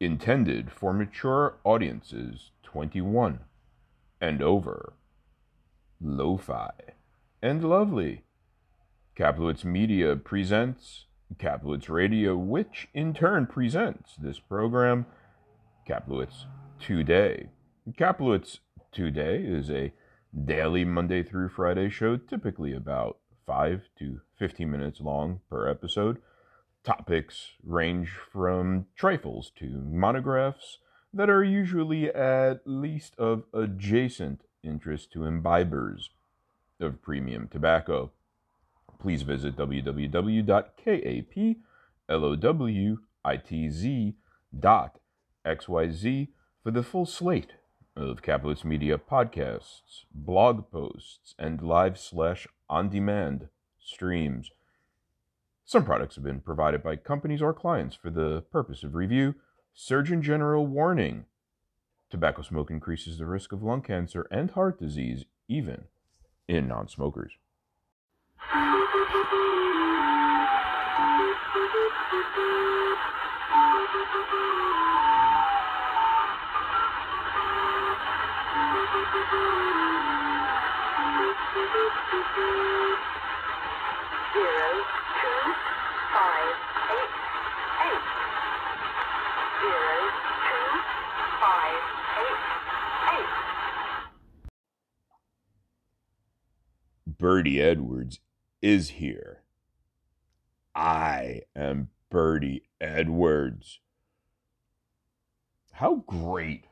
intended for mature audiences 21 and over. Lo-fi and lovely. Kaplowitz Media presents Kaplowitz Radio, which in turn presents this program, Kaplowitz Today. Kaplowitz Today is a daily Monday through Friday show, typically about 5 to 15 minutes long per episode. Topics range from trifles to monographs that are usually at least of adjacent interest to imbibers of premium tobacco. Please visit www.kaplowitz.xyz for the full slate of Kaplowitz Media podcasts, blog posts, and live slash on demand streams. Some products have been provided by companies or clients for the purpose of review. Surgeon General warning tobacco smoke increases the risk of lung cancer and heart disease, even in non smokers. Bertie Edwards is here. I am Bertie Edwards. How great,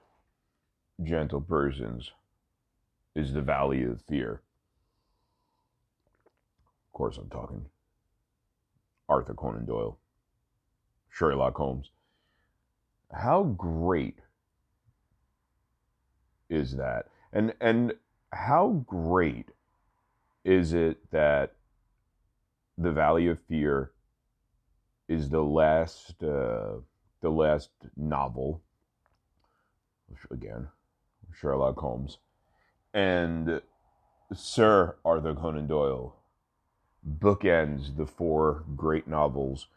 gentle persons, is the Valley of Fear? Of course, I'm talking Arthur Conan Doyle, Sherlock Holmes. How great is that? And and how great is it that the Valley of Fear is the last uh, the last novel again Sherlock Holmes and Sir Arthur Conan Doyle bookends the four great novels.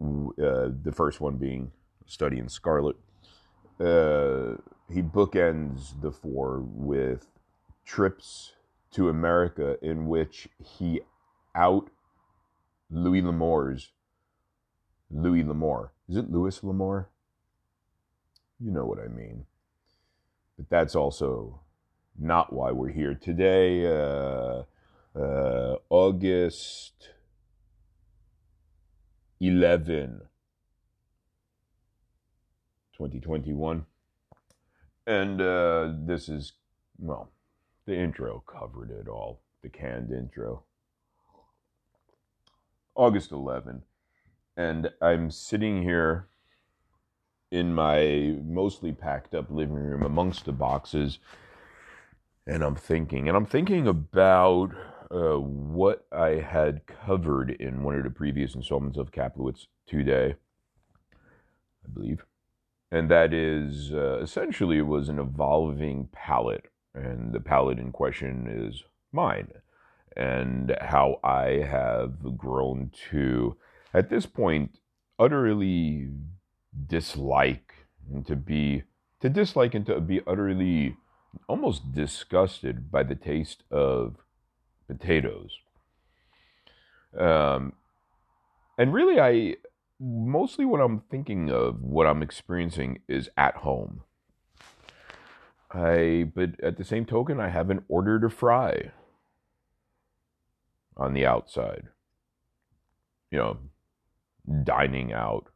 Uh, the first one being Study in Scarlet. Uh, he bookends the four with trips to America in which he out Louis L'Amour's Louis L'Amour. Is it Louis L'Amour? You know what I mean. But that's also not why we're here today. Uh, uh, August 11, 2021. And uh, this is, well, the intro covered it all, the canned intro. August 11. And I'm sitting here in my mostly packed up living room amongst the boxes. And I'm thinking, and I'm thinking about uh, what I had covered in one of the previous installments of Kaplowitz today, I believe. And that is uh, essentially it was an evolving palette. And the palette in question is mine. And how I have grown to, at this point, utterly dislike and to be, to dislike and to be utterly almost disgusted by the taste of potatoes. Um, and really, I mostly what I'm thinking of, what I'm experiencing is at home. I, but at the same token, I haven't ordered a fry on the outside. You know, dining out.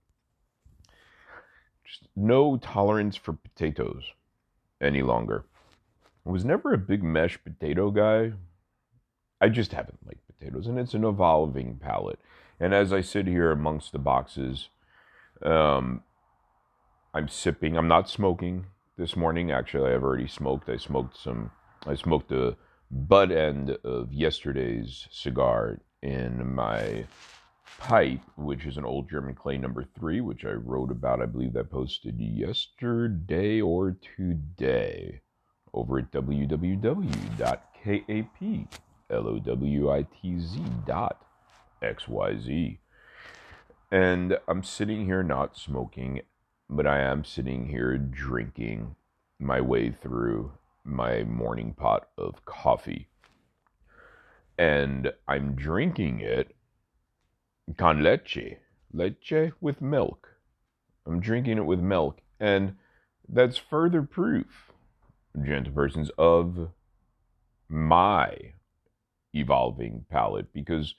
Just no tolerance for potatoes any longer. I was never a big mashed potato guy. I just haven't liked potatoes, and it's an evolving palate. And as I sit here amongst the boxes, um, I'm sipping. I'm not smoking this morning. Actually, I've already smoked. I smoked some. I smoked the butt end of yesterday's cigar in my pipe, which is an old German clay number three, which I wrote about. I believe that posted yesterday or today over at www.kaplowitz.xyz. And I'm sitting here not smoking but I am sitting here drinking my way through my morning pot of coffee. And I'm drinking it con leche, leche with milk. I'm drinking it with milk. And that's further proof, gentle persons, of my evolving palate because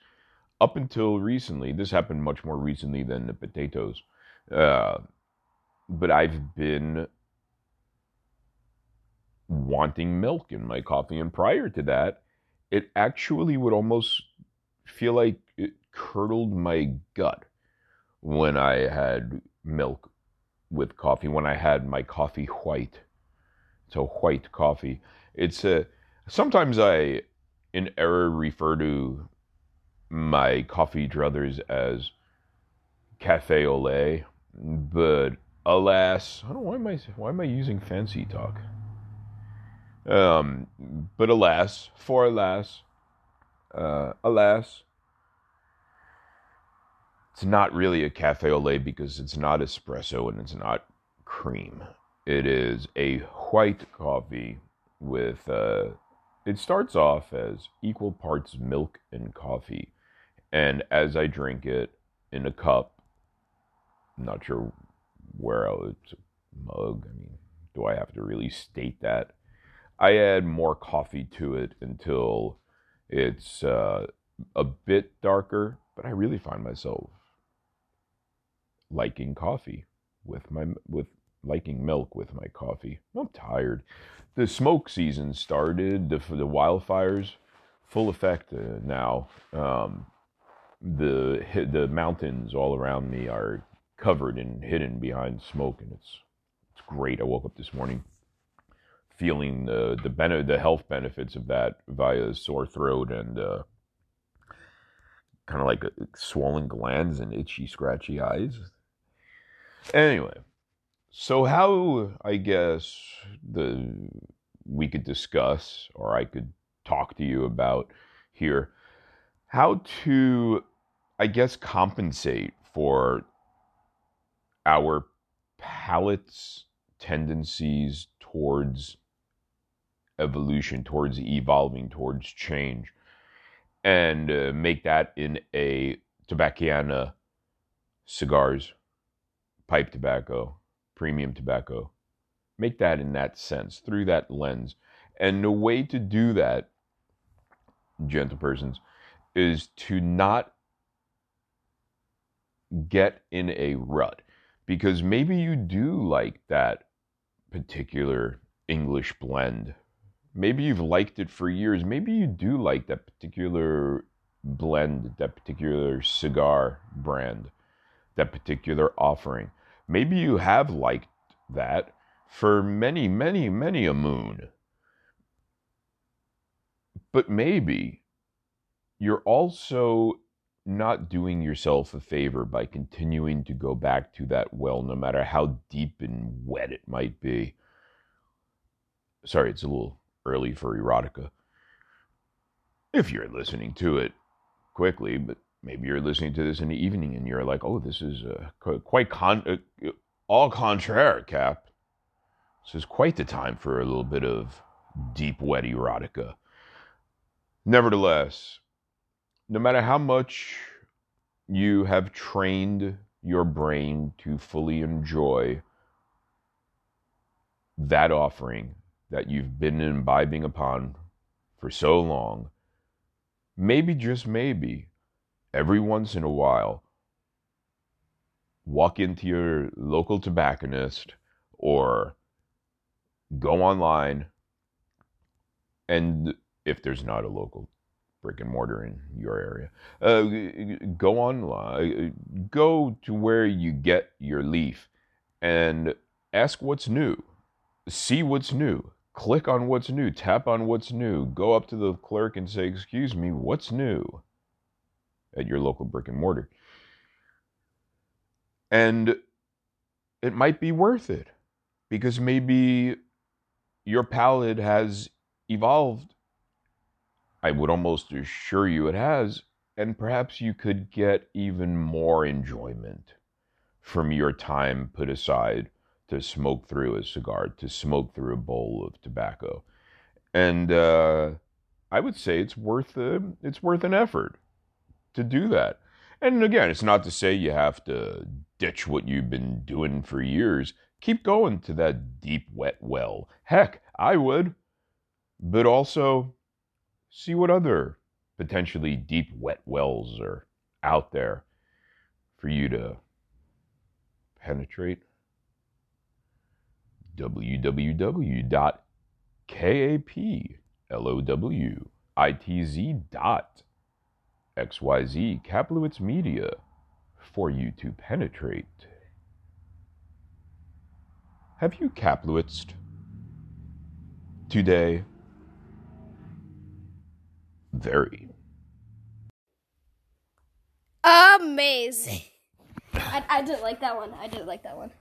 up until recently, this happened much more recently than the potatoes, uh, but I've been wanting milk in my coffee. And prior to that, it actually would almost feel like it curdled my gut when I had milk with coffee, when I had my coffee white. So white coffee. It's a sometimes I in error refer to my coffee druthers as cafe au lait, but alas, I don't why am I why am I using fancy talk? Um, but alas, for alas, uh, alas, it's not really a cafe au lait because it's not espresso and it's not cream. It is a white coffee with. Uh, it starts off as equal parts milk and coffee, and as I drink it in a cup, I'm not sure where I would mug. I mean, do I have to really state that? I add more coffee to it until it's uh, a bit darker, but I really find myself liking coffee with my with liking milk with my coffee. I'm tired. The smoke season started. The the wildfires, full effect uh, now. Um, the the mountains all around me are covered and hidden behind smoke, and it's it's great. I woke up this morning feeling the the bene- the health benefits of that via sore throat and uh, kind of like uh, swollen glands and itchy, scratchy eyes. Anyway, so how I guess the we could discuss, or I could talk to you about here, how to, I guess, compensate for our palate's tendencies towards evolution, towards evolving, towards change, and uh, make that in a tobacciana cigars, pipe tobacco, premium tobacco. Make that in that sense, through that lens. And the way to do that, gentle persons, is to not get in a rut. Because maybe you do like that particular English blend maybe you've liked it for years. Maybe you do like that particular blend, that particular cigar brand, that particular offering. Maybe you have liked that for many, many, many a moon. But maybe you're also not doing yourself a favor by continuing to go back to that well, no matter how deep and wet it might be. Sorry, it's a little early for erotica. If you're listening to it quickly, but maybe you're listening to this in the evening and you're like, oh, this is uh, quite con- uh, all contraire, Cap. This is quite the time for a little bit of deep, wet erotica. Nevertheless, no matter how much you have trained your brain to fully enjoy that offering, that you've been imbibing upon for so long, maybe, just maybe, every once in a while, walk into your local tobacconist or go online and if there's not a local brick and mortar in your area uh, go online go to where you get your leaf and ask what's new see what's new click on what's new, tap on what's new, go up to the clerk and say, Excuse me, what's new at your local brick and mortar. And it might be worth it because maybe your palate has evolved. I would almost assure you it has. And perhaps you could get even more enjoyment from your time put aside to smoke through a cigar, to smoke through a bowl of tobacco. And uh, I would say it's worth a, it's worth an effort to do that. And again, it's not to say you have to ditch what you've been doing for years. Keep going to that deep, wet well. Heck, I would. But also see what other potentially deep, wet wells are out there for you to penetrate. www.kaplowitz.xyz Kaplowitz Media for you to penetrate. Have you Kaplowitzed today? Very. Amazing. I, I did like that one. I didn't like that one.